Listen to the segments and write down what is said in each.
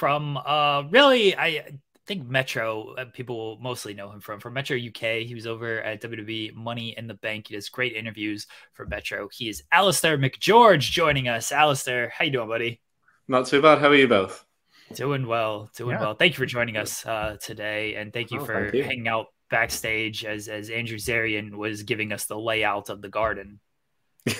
from uh really I think Metro uh, people will mostly know him from from Metro UK. He was over at WWE Money in the Bank. He does great interviews for Metro. He is Alistair McGeorge joining us. Alistair, how you doing, buddy? Not too bad. How are you both? Doing well, doing yeah. well. Thank you for joining us uh, today, and thank you oh, for thank you. hanging out backstage as as Andrew Zarian was giving us the layout of the garden.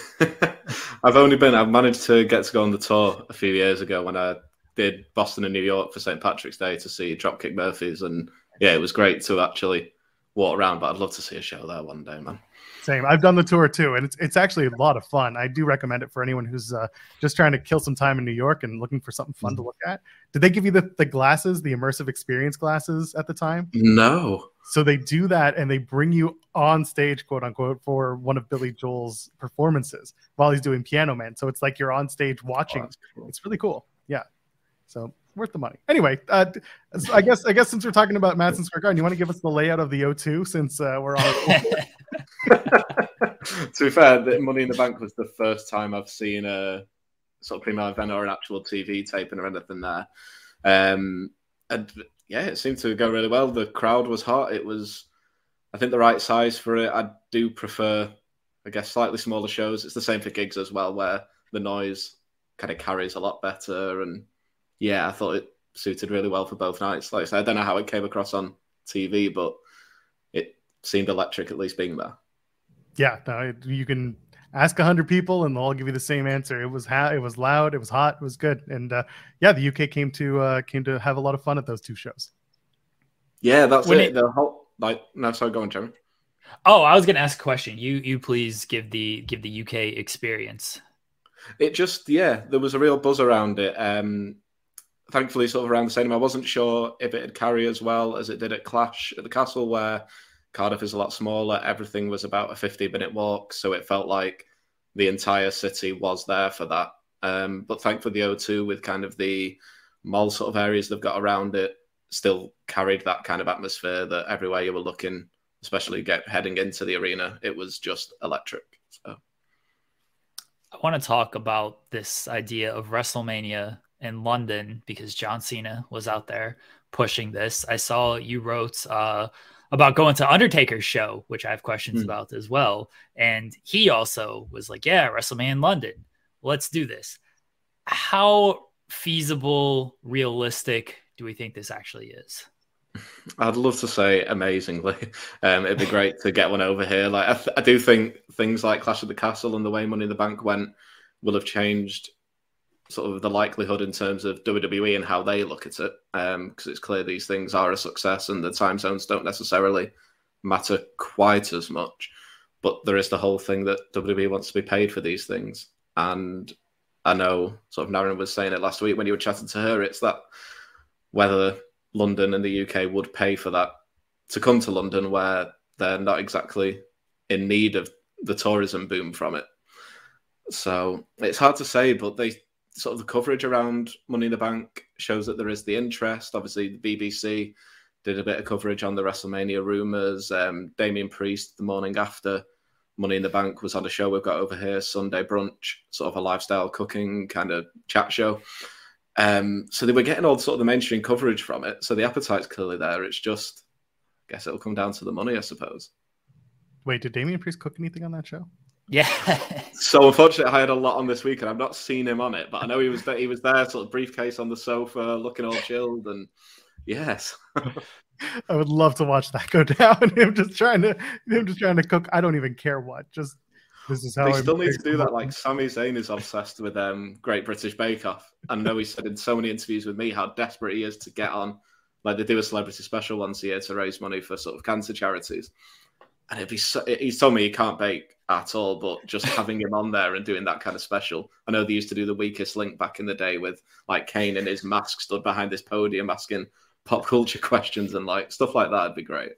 I've only been. I've managed to get to go on the tour a few years ago when I did Boston and New York for St Patrick's Day to see Dropkick Murphys, and yeah, it was great to actually walk around. But I'd love to see a show there one day, man. Same. I've done the tour too, and it's it's actually a lot of fun. I do recommend it for anyone who's uh, just trying to kill some time in New York and looking for something fun mm-hmm. to look at. Did they give you the, the glasses, the immersive experience glasses at the time? No. So they do that, and they bring you on stage, quote unquote, for one of Billy Joel's performances while he's doing Piano Man. So it's like you're on stage watching. Oh, cool. It's really cool. Yeah. So worth the money. Anyway, uh, I guess I guess since we're talking about Madison Square Garden, you want to give us the layout of the O2 since uh, we're on. to be fair, the Money in the Bank was the first time I've seen a sort of primo event or an actual TV taping or anything there. Um, and yeah, it seemed to go really well. The crowd was hot. It was, I think, the right size for it. I do prefer, I guess, slightly smaller shows. It's the same for gigs as well, where the noise kind of carries a lot better. And yeah, I thought it suited really well for both nights. Like I said, I don't know how it came across on TV, but it seemed electric at least being there yeah, no, you can ask hundred people and they'll all give you the same answer. It was ha- it was loud, it was hot, it was good, and uh, yeah, the UK came to uh, came to have a lot of fun at those two shows. Yeah, that's it. it. The whole like no, sorry, go on, Jeremy. Oh, I was going to ask a question. You you please give the give the UK experience. It just yeah, there was a real buzz around it. Um, thankfully, sort of around the same. I wasn't sure if it'd carry as well as it did at Clash at the Castle, where Cardiff is a lot smaller. Everything was about a 50 minute walk. So it felt like the entire city was there for that. Um, but thankfully, the O2, with kind of the mall sort of areas they've got around it, still carried that kind of atmosphere that everywhere you were looking, especially get heading into the arena, it was just electric. So. I want to talk about this idea of WrestleMania in London because John Cena was out there pushing this. I saw you wrote uh, about going to Undertaker's show, which I have questions mm. about as well. And he also was like, Yeah, WrestleMania in London. Let's do this. How feasible, realistic do we think this actually is? I'd love to say amazingly. Um, it'd be great to get one over here. Like I, th- I do think things like Clash of the Castle and the way Money in the Bank went will have changed sort of the likelihood in terms of WWE and how they look at it, because um, it's clear these things are a success and the time zones don't necessarily matter quite as much. But there is the whole thing that WWE wants to be paid for these things, and I know sort of Naren was saying it last week when you were chatting to her. It's that whether London and the UK would pay for that to come to London, where they're not exactly in need of the tourism boom from it. So it's hard to say, but they sort of the coverage around Money in the Bank shows that there is the interest. Obviously, the BBC did a bit of coverage on the WrestleMania rumors. Um, Damien Priest, the morning after Money in the Bank, was on a show we've got over here, Sunday Brunch, sort of a lifestyle cooking kind of chat show. Um, so they were getting all sort of the mainstream coverage from it. So the appetite's clearly there. It's just, I guess it'll come down to the money, I suppose. Wait, did Damien Priest cook anything on that show? Yeah. so unfortunately, I had a lot on this week, and I've not seen him on it, but I know he was there. He was there, sort of briefcase on the sofa, looking all chilled, and yes. I would love to watch that go down. him just trying to, him just trying to cook. I don't even care what. Just this is how. They still need to do that. Like Sami Zayn is obsessed with um, Great British Bake Off. I know he said in so many interviews with me how desperate he is to get on. Like they do a celebrity special once a year to raise money for sort of cancer charities, and it'd be. So, he's told me he can't bake at all, but just having him on there and doing that kind of special. I know they used to do the weakest link back in the day with like Kane in his mask stood behind this podium asking pop culture questions and like stuff like that would be great.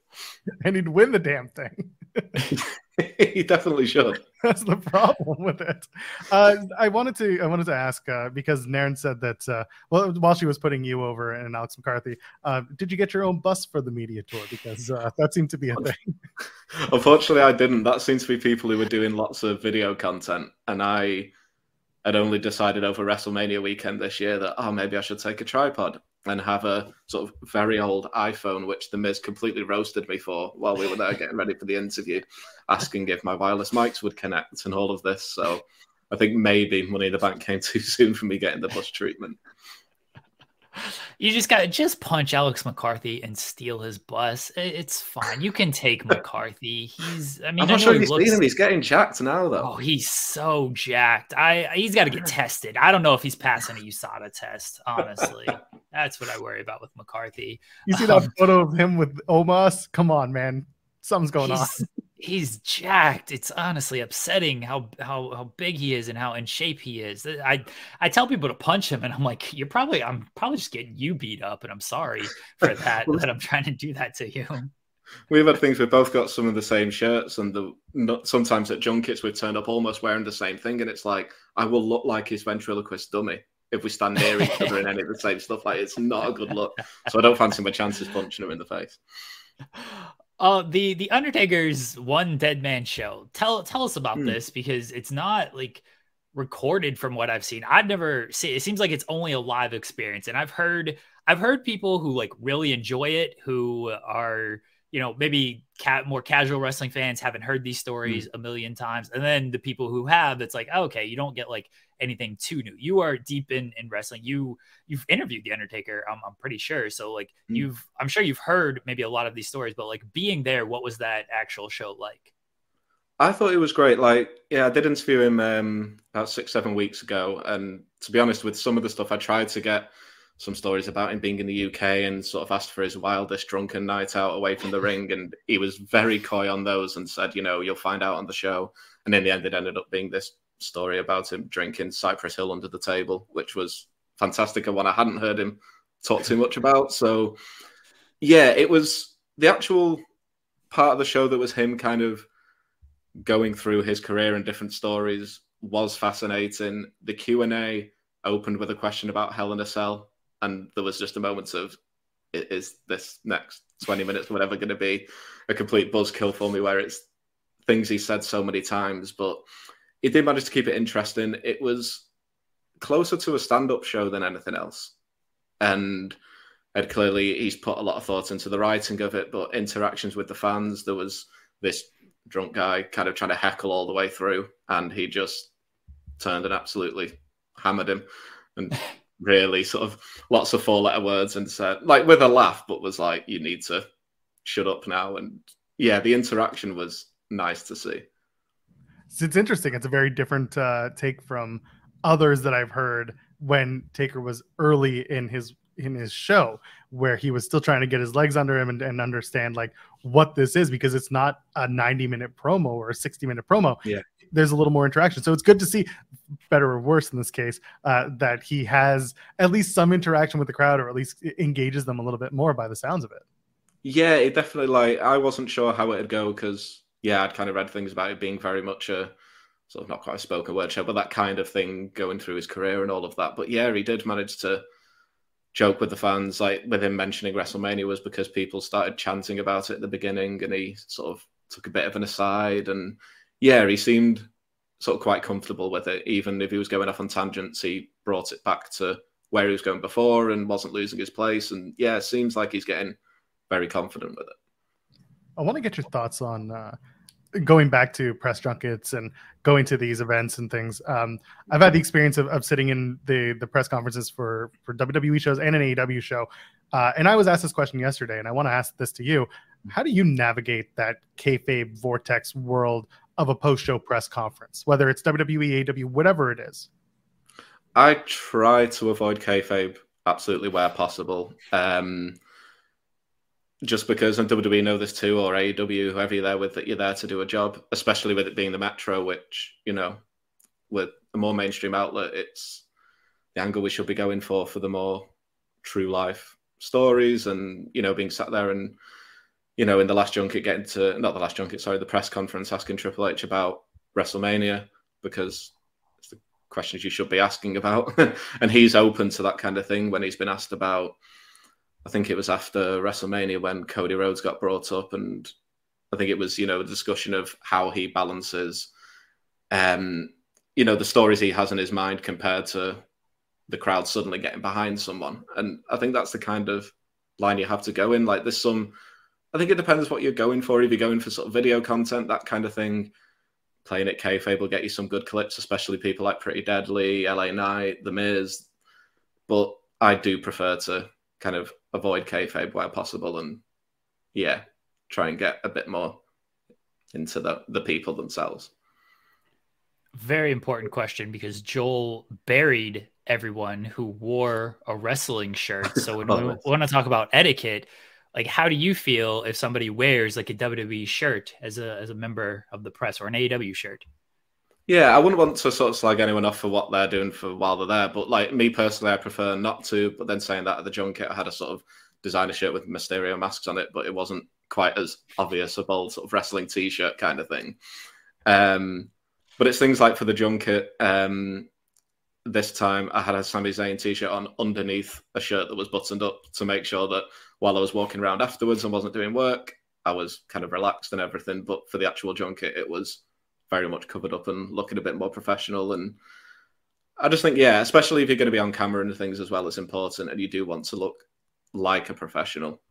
And he'd win the damn thing. he definitely should. That's the problem with it. Uh, I wanted to I wanted to ask uh, because Naren said that uh, well while she was putting you over and Alex McCarthy, uh, did you get your own bus for the media tour? Because uh, that seemed to be a thing. Unfortunately, I didn't. That seems to be people who were doing lots of video content, and I had only decided over WrestleMania weekend this year that oh maybe I should take a tripod, and have a sort of very old iPhone, which the Miz completely roasted me for while we were there getting ready for the interview, asking if my wireless mics would connect and all of this. So I think maybe Money in the Bank came too soon for me getting the bus treatment. You just got to just punch Alex McCarthy and steal his bus. It's fine. You can take McCarthy. He's. I mean, I'm not I sure he looks, him. He's getting jacked now, though. Oh, he's so jacked. I he's got to get tested. I don't know if he's passing a USADA test. Honestly, that's what I worry about with McCarthy. You see that um, photo of him with Omos? Come on, man. Something's going on he's jacked. It's honestly upsetting how how how big he is and how in shape he is. I I tell people to punch him, and I'm like, you're probably I'm probably just getting you beat up, and I'm sorry for that that I'm trying to do that to you. We've had things. We've both got some of the same shirts, and the sometimes at junkets we've turned up almost wearing the same thing, and it's like I will look like his ventriloquist dummy if we stand near each other in any of the same stuff. Like it's not a good look. So I don't fancy my chances punching him in the face. Uh, the the Undertaker's one dead man show. Tell tell us about Hmm. this because it's not like recorded from what I've seen. I've never seen. It seems like it's only a live experience, and I've heard I've heard people who like really enjoy it, who are you know maybe ca- more casual wrestling fans haven't heard these stories a million times, and then the people who have, it's like oh, okay, you don't get like anything too new. You are deep in in wrestling. You you've interviewed the Undertaker. I'm, I'm pretty sure. So like Mm. you've I'm sure you've heard maybe a lot of these stories, but like being there, what was that actual show like? I thought it was great. Like, yeah, I did interview him um, about six, seven weeks ago, and to be honest, with some of the stuff, I tried to get some stories about him being in the UK and sort of asked for his wildest drunken night out away from the ring, and he was very coy on those and said, you know, you'll find out on the show. And in the end, it ended up being this story about him drinking Cypress Hill under the table, which was fantastic and one I hadn't heard him talk too much about. So, yeah, it was the actual part of the show that was him kind of going through his career and different stories was fascinating. The Q and A opened with a question about Hell in a Cell, and there was just a moment of, "Is this next twenty minutes, whatever, going to be a complete buzzkill for me?" Where it's things he said so many times, but he did manage to keep it interesting. It was closer to a stand-up show than anything else, and Ed clearly he's put a lot of thought into the writing of it, but interactions with the fans, there was this drunk guy kind of trying to heckle all the way through, and he just turned and absolutely hammered him, and really sort of lots of four-letter words, and said like with a laugh, but was like, "You need to shut up now." And yeah, the interaction was nice to see. It's interesting. It's a very different uh, take from others that I've heard when Taker was early in his in his show, where he was still trying to get his legs under him and, and understand like what this is because it's not a 90 minute promo or a 60 minute promo. Yeah. There's a little more interaction. So it's good to see, better or worse in this case, uh, that he has at least some interaction with the crowd or at least engages them a little bit more by the sounds of it. Yeah, it definitely like I wasn't sure how it'd go because yeah, I'd kind of read things about it being very much a sort of not quite a spoken word show, but that kind of thing going through his career and all of that. But yeah, he did manage to joke with the fans, like with him mentioning WrestleMania was because people started chanting about it at the beginning, and he sort of took a bit of an aside, and yeah, he seemed sort of quite comfortable with it. Even if he was going off on tangents, he brought it back to where he was going before and wasn't losing his place. And yeah, it seems like he's getting very confident with it. I want to get your thoughts on uh, going back to press junkets and going to these events and things. Um, I've had the experience of, of sitting in the the press conferences for for WWE shows and an AEW show, uh, and I was asked this question yesterday, and I want to ask this to you: How do you navigate that kayfabe vortex world of a post show press conference, whether it's WWE, AEW, whatever it is? I try to avoid kayfabe absolutely where possible. Um, just because, and WWE know this too, or AEW, whoever you're there with, that you're there to do a job, especially with it being the Metro, which, you know, with a more mainstream outlet, it's the angle we should be going for for the more true life stories and, you know, being sat there and, you know, in the last junket, getting to, not the last junket, sorry, the press conference asking Triple H about WrestleMania because it's the questions you should be asking about. and he's open to that kind of thing when he's been asked about I think it was after WrestleMania when Cody Rhodes got brought up, and I think it was you know a discussion of how he balances, um, you know, the stories he has in his mind compared to the crowd suddenly getting behind someone. And I think that's the kind of line you have to go in. Like there's some, I think it depends what you're going for. If you're going for sort of video content, that kind of thing, playing at kayfabe will get you some good clips, especially people like Pretty Deadly, LA Knight, The Miz. But I do prefer to kind of avoid kayfabe where possible and yeah, try and get a bit more into the, the people themselves. Very important question because Joel buried everyone who wore a wrestling shirt. So when oh, we want to talk about etiquette, like how do you feel if somebody wears like a WWE shirt as a as a member of the press or an AEW shirt? Yeah, I wouldn't want to sort of slag anyone off for what they're doing for while they're there, but like me personally, I prefer not to. But then saying that at the junket, I had a sort of designer shirt with Mysterio masks on it, but it wasn't quite as obvious a bold sort of wrestling t-shirt kind of thing. Um, but it's things like for the junket. Um, this time I had a Sami Zayn t-shirt on underneath a shirt that was buttoned up to make sure that while I was walking around afterwards and wasn't doing work, I was kind of relaxed and everything. But for the actual junket, it was very much covered up and looking a bit more professional. And I just think, yeah, especially if you're going to be on camera and things as well, it's important, and you do want to look like a professional.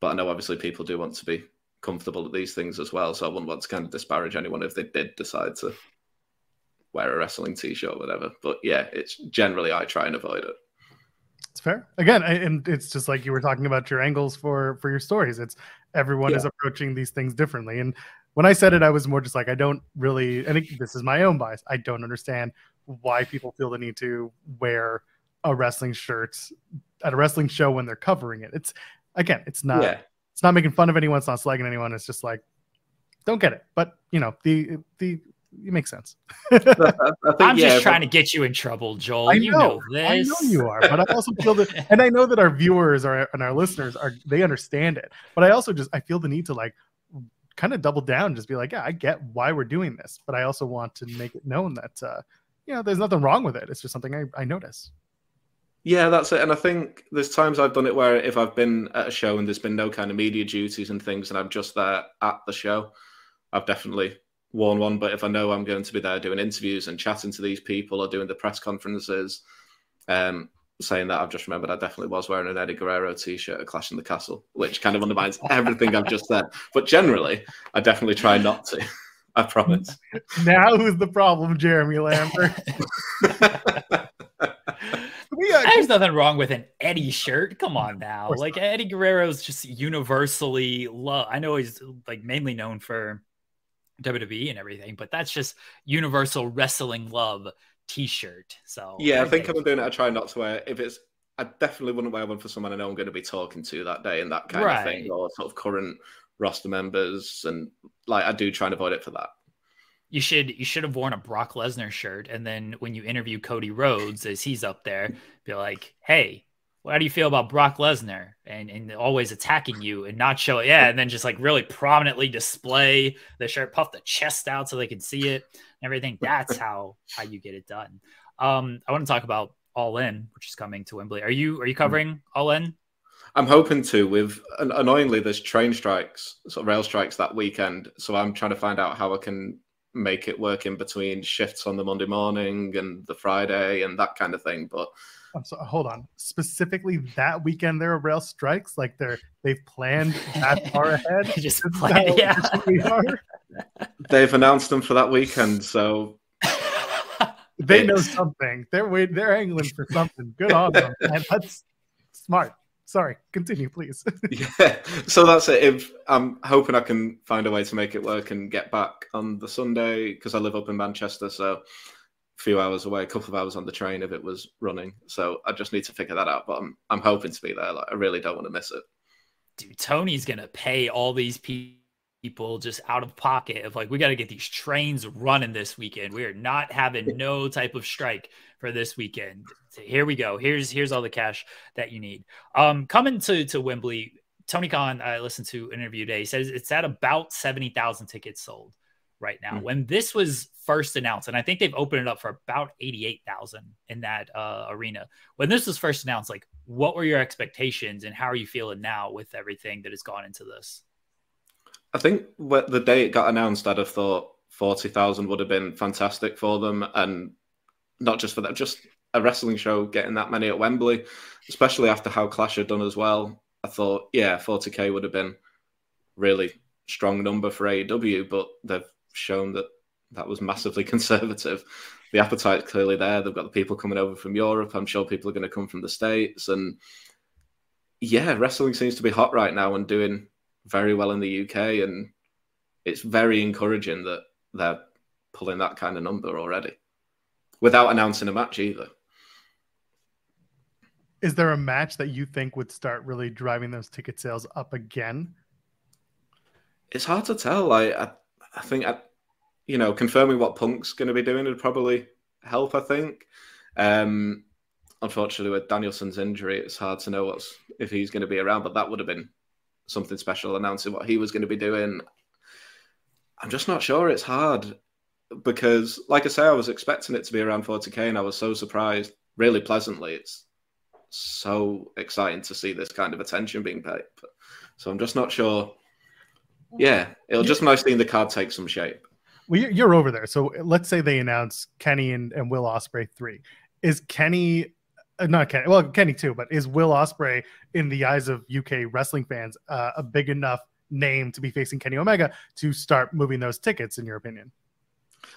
But I know obviously people do want to be comfortable at these things as well, so I wouldn't want to kind of disparage anyone if they did decide to wear a wrestling t-shirt or whatever. But yeah, it's generally I try and avoid it. It's fair. Again, and it's just like you were talking about your angles for for your stories. It's everyone yeah. is approaching these things differently. And when I said it, I was more just like I don't really. And this is my own bias. I don't understand why people feel the need to wear a wrestling shirt at a wrestling show when they're covering it. It's again, it's not. Yeah. It's not making fun of anyone. It's not slagging anyone. It's just like, don't get it. But you know, the the it makes sense. I think, I'm just trying but, to get you in trouble, Joel. I know, you know this. I know you are, but I also feel that, and I know that our viewers are and our listeners are they understand it. But I also just I feel the need to like kind of double down, just be like, yeah, I get why we're doing this, but I also want to make it known that uh, you know there's nothing wrong with it. It's just something I, I notice. Yeah, that's it. And I think there's times I've done it where if I've been at a show and there's been no kind of media duties and things, and I'm just there at the show, I've definitely worn one. But if I know I'm going to be there doing interviews and chatting to these people or doing the press conferences, um, saying that I've just remembered I definitely was wearing an Eddie Guerrero t-shirt at Clash in the Castle, which kind of undermines everything I've just said. But generally, I definitely try not to. I promise. Now who's the problem, Jeremy Lambert? There's nothing wrong with an Eddie shirt. Come on now. Like Eddie Guerrero's just universally loved. I know he's like mainly known for WWE and everything, but that's just universal wrestling love t-shirt. So yeah, I, think I'm doing it. I try not to wear if it's. I definitely wouldn't wear one for someone I know I'm going to be talking to that day and that kind right. of thing, or sort of current roster members, and like I do try and avoid it for that. You should you should have worn a Brock Lesnar shirt, and then when you interview Cody Rhodes as he's up there, be like, "Hey, how do you feel about Brock Lesnar?" And and always attacking you and not show it, yeah, and then just like really prominently display the shirt, puff the chest out so they can see it, everything. That's how how you get it done. Um, I want to talk about All In, which is coming to Wembley. Are you are you covering All In? I'm hoping to. With annoyingly, there's train strikes, sort of rail strikes that weekend. So I'm trying to find out how I can make it work in between shifts on the Monday morning and the Friday and that kind of thing. But I'm sorry, hold on. Specifically that weekend there are rail strikes, like they're they've planned that far ahead. just planned, yeah. They've announced them for that weekend, so. They know something. They're wait, they're angling for something. Good on them. And that's smart. Sorry continue please. Yeah. So that's it. If i'm hoping i can find a way to make it work and get back on the sunday because i live up in manchester so a few hours away a couple of hours on the train if it was running. So i just need to figure that out but i'm, I'm hoping to be there. Like i really don't want to miss it. Dude tony's gonna pay all these people people just out of pocket of like we got to get these trains running this weekend. We are not having no type of strike for this weekend. So here we go. Here's here's all the cash that you need. Um, coming to to Wembley, Tony Khan. I listened to an interview today. He says it's at about seventy thousand tickets sold right now. Mm-hmm. When this was first announced, and I think they've opened it up for about eighty eight thousand in that uh, arena. When this was first announced, like what were your expectations, and how are you feeling now with everything that has gone into this? I think the day it got announced, I'd have thought forty thousand would have been fantastic for them, and not just for that, just a wrestling show getting that many at Wembley, especially after how Clash had done as well. I thought, yeah, 40k would have been really strong number for AEW, but they've shown that that was massively conservative. The appetite's clearly there. They've got the people coming over from Europe. I'm sure people are going to come from the States. And yeah, wrestling seems to be hot right now and doing very well in the UK. And it's very encouraging that they're pulling that kind of number already without announcing a match either. Is there a match that you think would start really driving those ticket sales up again? It's hard to tell. I I, I think I, you know confirming what Punk's going to be doing would probably help. I think. Um, unfortunately, with Danielson's injury, it's hard to know what's if he's going to be around. But that would have been something special announcing what he was going to be doing. I'm just not sure. It's hard because, like I say, I was expecting it to be around 40k, and I was so surprised, really pleasantly. It's so exciting to see this kind of attention being paid. So I'm just not sure. Yeah, it'll just nice seeing the card take some shape. Well, you're over there. So let's say they announce Kenny and, and Will Ospreay three. Is Kenny uh, not Kenny? Well, Kenny too, but is Will Ospreay in the eyes of UK wrestling fans uh, a big enough name to be facing Kenny Omega to start moving those tickets? In your opinion?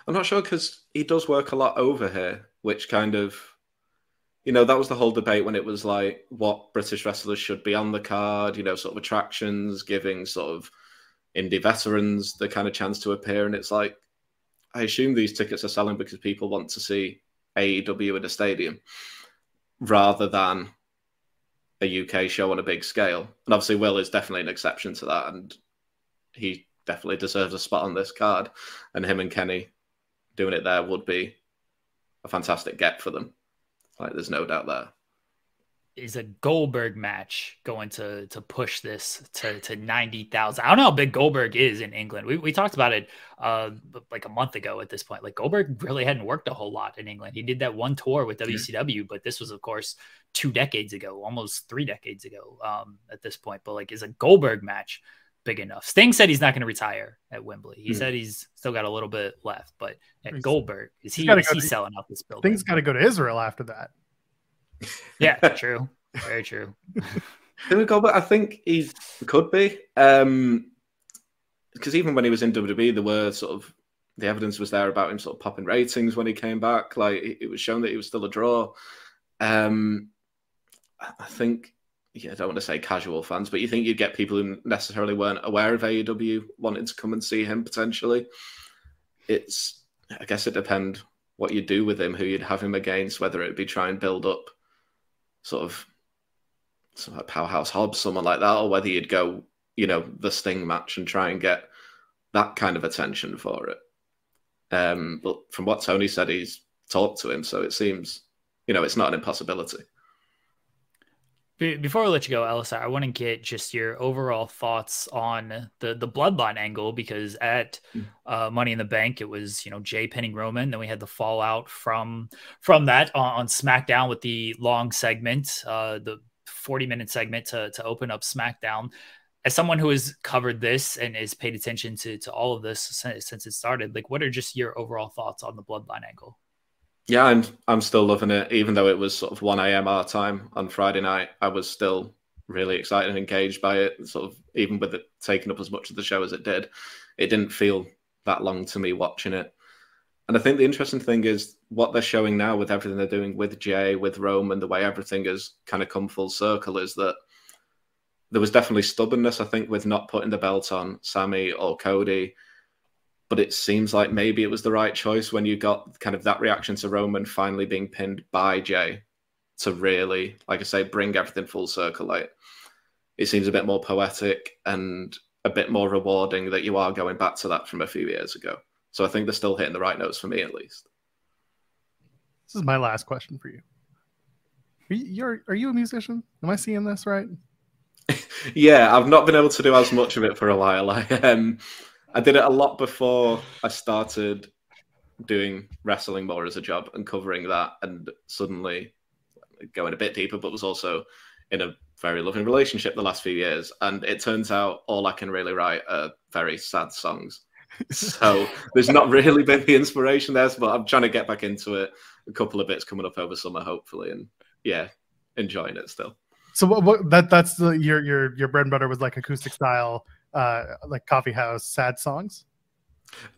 I'm not sure because he does work a lot over here, which kind of, you know, that was the whole debate when it was like what British wrestlers should be on the card, you know, sort of attractions, giving sort of indie veterans the kind of chance to appear. And it's like, I assume these tickets are selling because people want to see AEW in a stadium rather than a UK show on a big scale. And obviously, Will is definitely an exception to that. And he definitely deserves a spot on this card. And him and Kenny doing it there would be a fantastic get for them. Like, there's no doubt there. Is a Goldberg match going to to push this to to ninety thousand? I don't know how big Goldberg is in England. We we talked about it uh like a month ago at this point. Like Goldberg really hadn't worked a whole lot in England. He did that one tour with WCW, but this was of course two decades ago, almost three decades ago um at this point. But like is a Goldberg match big enough. Sting said he's not going to retire at Wembley. He hmm. said he's still got a little bit left, but at he's, Goldberg, is he, is he to, selling out this building? Sting's got to go to Israel after that. Yeah, true. Very true. Goldberg, I think he could be. Um, because even when he was in WWE, there were sort of the evidence was there about him sort of popping ratings when he came back. Like it was shown that he was still a draw. Um, I think yeah, I don't want to say casual fans, but you think you'd get people who necessarily weren't aware of AEW wanting to come and see him potentially. It's, I guess it depends what you do with him, who you'd have him against, whether it be try and build up sort of some like Powerhouse Hobbs, someone like that, or whether you'd go, you know, the Sting match and try and get that kind of attention for it. Um, but from what Tony said, he's talked to him, so it seems, you know, it's not an impossibility. Before we let you go, Elisa, I want to get just your overall thoughts on the the bloodline angle because at hmm. uh, Money in the Bank, it was you know Jey pinning Roman. Then we had the fallout from from that on, on SmackDown with the long segment, uh, the forty minute segment to to open up SmackDown. As someone who has covered this and has paid attention to to all of this since, since it started, like what are just your overall thoughts on the bloodline angle? Yeah, I'm I'm still loving it. Even though it was sort of one AM our time on Friday night, I was still really excited and engaged by it. Sort of even with it taking up as much of the show as it did, it didn't feel that long to me watching it. And I think the interesting thing is what they're showing now with everything they're doing with Jey, with Rome, and the way everything has kind of come full circle is that there was definitely stubbornness, I think, with not putting the belt on Sami or Cody but it seems like maybe it was the right choice when you got kind of that reaction to Roman finally being pinned by Jey to really, like I say, bring everything full circle. Like it seems a bit more poetic and a bit more rewarding that you are going back to that from a few years ago. So I think they're still hitting the right notes for me, at least. This is my last question for you. Are you, are, you a musician? Am I seeing this right? yeah, I've not been able to do as much of it for a while. I um, I did it a lot before I started doing wrestling more as a job and covering that, and suddenly going a bit deeper, but was also in a very loving relationship the last few years. And it turns out all I can really write are very sad songs. so there's not really been the inspiration there, but I'm trying to get back into it. A couple of bits coming up over summer, hopefully, and yeah, enjoying it still. So what, what that that's the your your your bread and butter was like acoustic style, uh, like coffee house sad songs.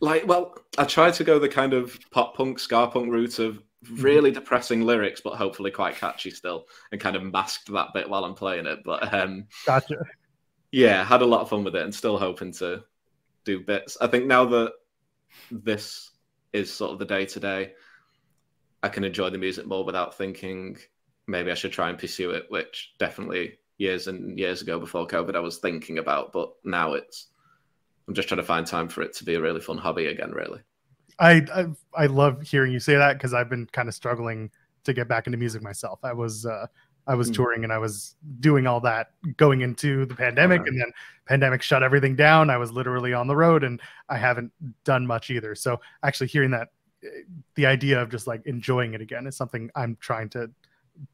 Like, well, I tried to go the kind of pop punk, ska punk route of really mm-hmm. depressing lyrics, but hopefully quite catchy still, and kind of masked that bit while I'm playing it. But um, gotcha. Yeah, had a lot of fun with it, and still hoping to do bits. I think now that this is sort of the day to day, I can enjoy the music more without thinking maybe I should try and pursue it, which definitely years and years ago before COVID I was thinking about, but now it's I'm just trying to find time for it to be a really fun hobby again, really. I I, I love hearing you say that because I've been kind of struggling to get back into music myself. I was uh, I was mm. touring and I was doing all that going into the pandemic, and then pandemic shut everything down. I was literally on the road, and I haven't done much either. So actually, hearing that, eh, the idea of just like enjoying it again is something I'm trying to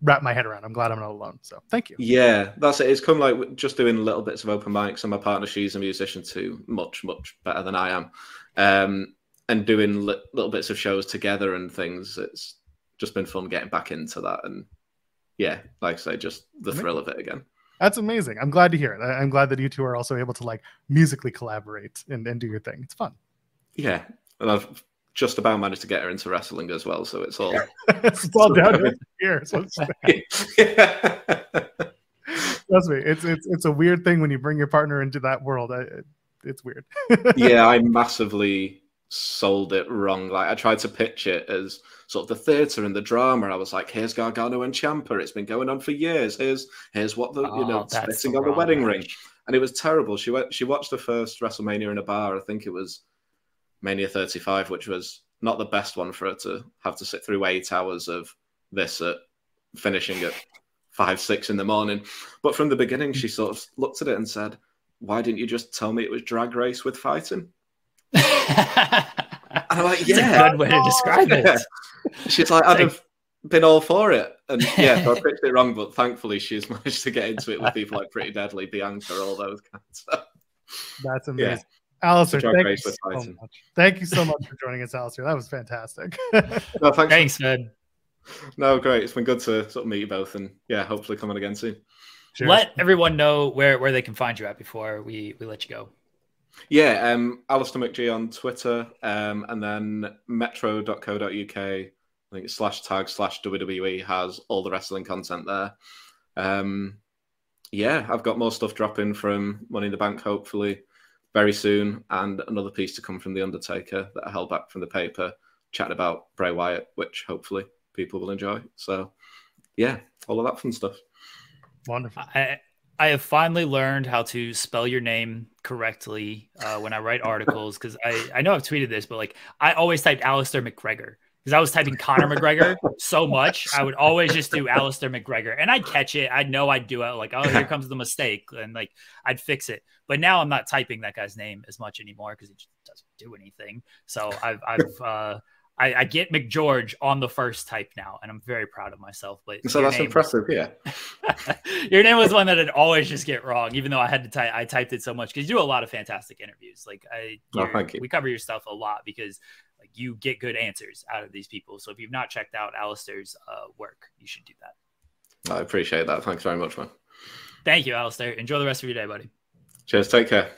wrap my head around. I'm glad I'm not alone. So thank you. Yeah, that's it. It's come like just doing little bits of open mics, and my partner, she's a musician too, much much better than I am, um, and doing li- little bits of shows together and things. It's just been fun getting back into that, and yeah, like I say, just the thrill of it again. That's amazing. I'm glad to hear it. I'm glad that you two are also able to like musically collaborate and, and do your thing. It's fun. Yeah, and I've just about managed to get her into wrestling as well. So it's all it's all down here. So yeah. Trust me, it's it's it's a weird thing when you bring your partner into that world. I, it's weird. yeah, I massively sold it wrong. Like I tried to pitch it as sort of the theatre and the drama. I was like, here's Gargano and Ciampa. It's been going on for years. Here's here's what the oh, you know oh, spitting on the wedding ring. And it was terrible. She went she watched the first WrestleMania in a bar. I think it was Mania 35, which was not the best one for her to have to sit through eight hours of this at finishing at five, six in the morning. But from the beginning, she sort of looked at it and said, Why didn't you just tell me it was drag race with fighting? and I'm like, Yeah. a good way to describe it. She's like, I'd have been all for it. And yeah, so I picked it wrong, but thankfully she's managed to get into it with people like Pretty Deadly, Bianca, all those kinds. of That's amazing. Yeah. Alistair, thank you, so much. thank you so much for joining us, Alistair. That was fantastic. no, thanks, thanks man. No, great. It's been good to sort of meet you both, and yeah, hopefully come on again soon. Cheers. Let everyone know where, where they can find you at before we, we let you go. Yeah, um, Alistair McGee on Twitter, um, and then metro.co.uk, I think slash tag slash WWE has all the wrestling content there. Um, yeah, I've got more stuff dropping from Money in the Bank, hopefully very soon, and another piece to come from The Undertaker that I held back from the paper, chat about Bray Wyatt, which hopefully people will enjoy. So, yeah, all of that fun stuff. Wonderful. I, I have finally learned how to spell your name correctly uh, when I write articles because I, I know I've tweeted this, but like I always typed Alistair McGregor because I was typing Conor McGregor so much. I would always just do Alistair McGregor and I'd catch it. I'd know I'd do it like, oh, here comes the mistake. And like I'd fix it. But now I'm not typing that guy's name as much anymore because it just doesn't do anything. So I've, I've, uh, I, I, get McGeorge on the first type now, and I'm very proud of myself. But so that's impressive, was, yeah. your name was one that I'd always just get wrong, even though I had to type. I typed it so much because you do a lot of fantastic interviews. Like I, oh, thank you. we cover your stuff a lot because you get good answers out of these people. So if you've not checked out Alistair's uh, work, you should do that. I appreciate that. Thanks very much, man. Thank you, Alistair. Enjoy the rest of your day, buddy. Cheers. Take care.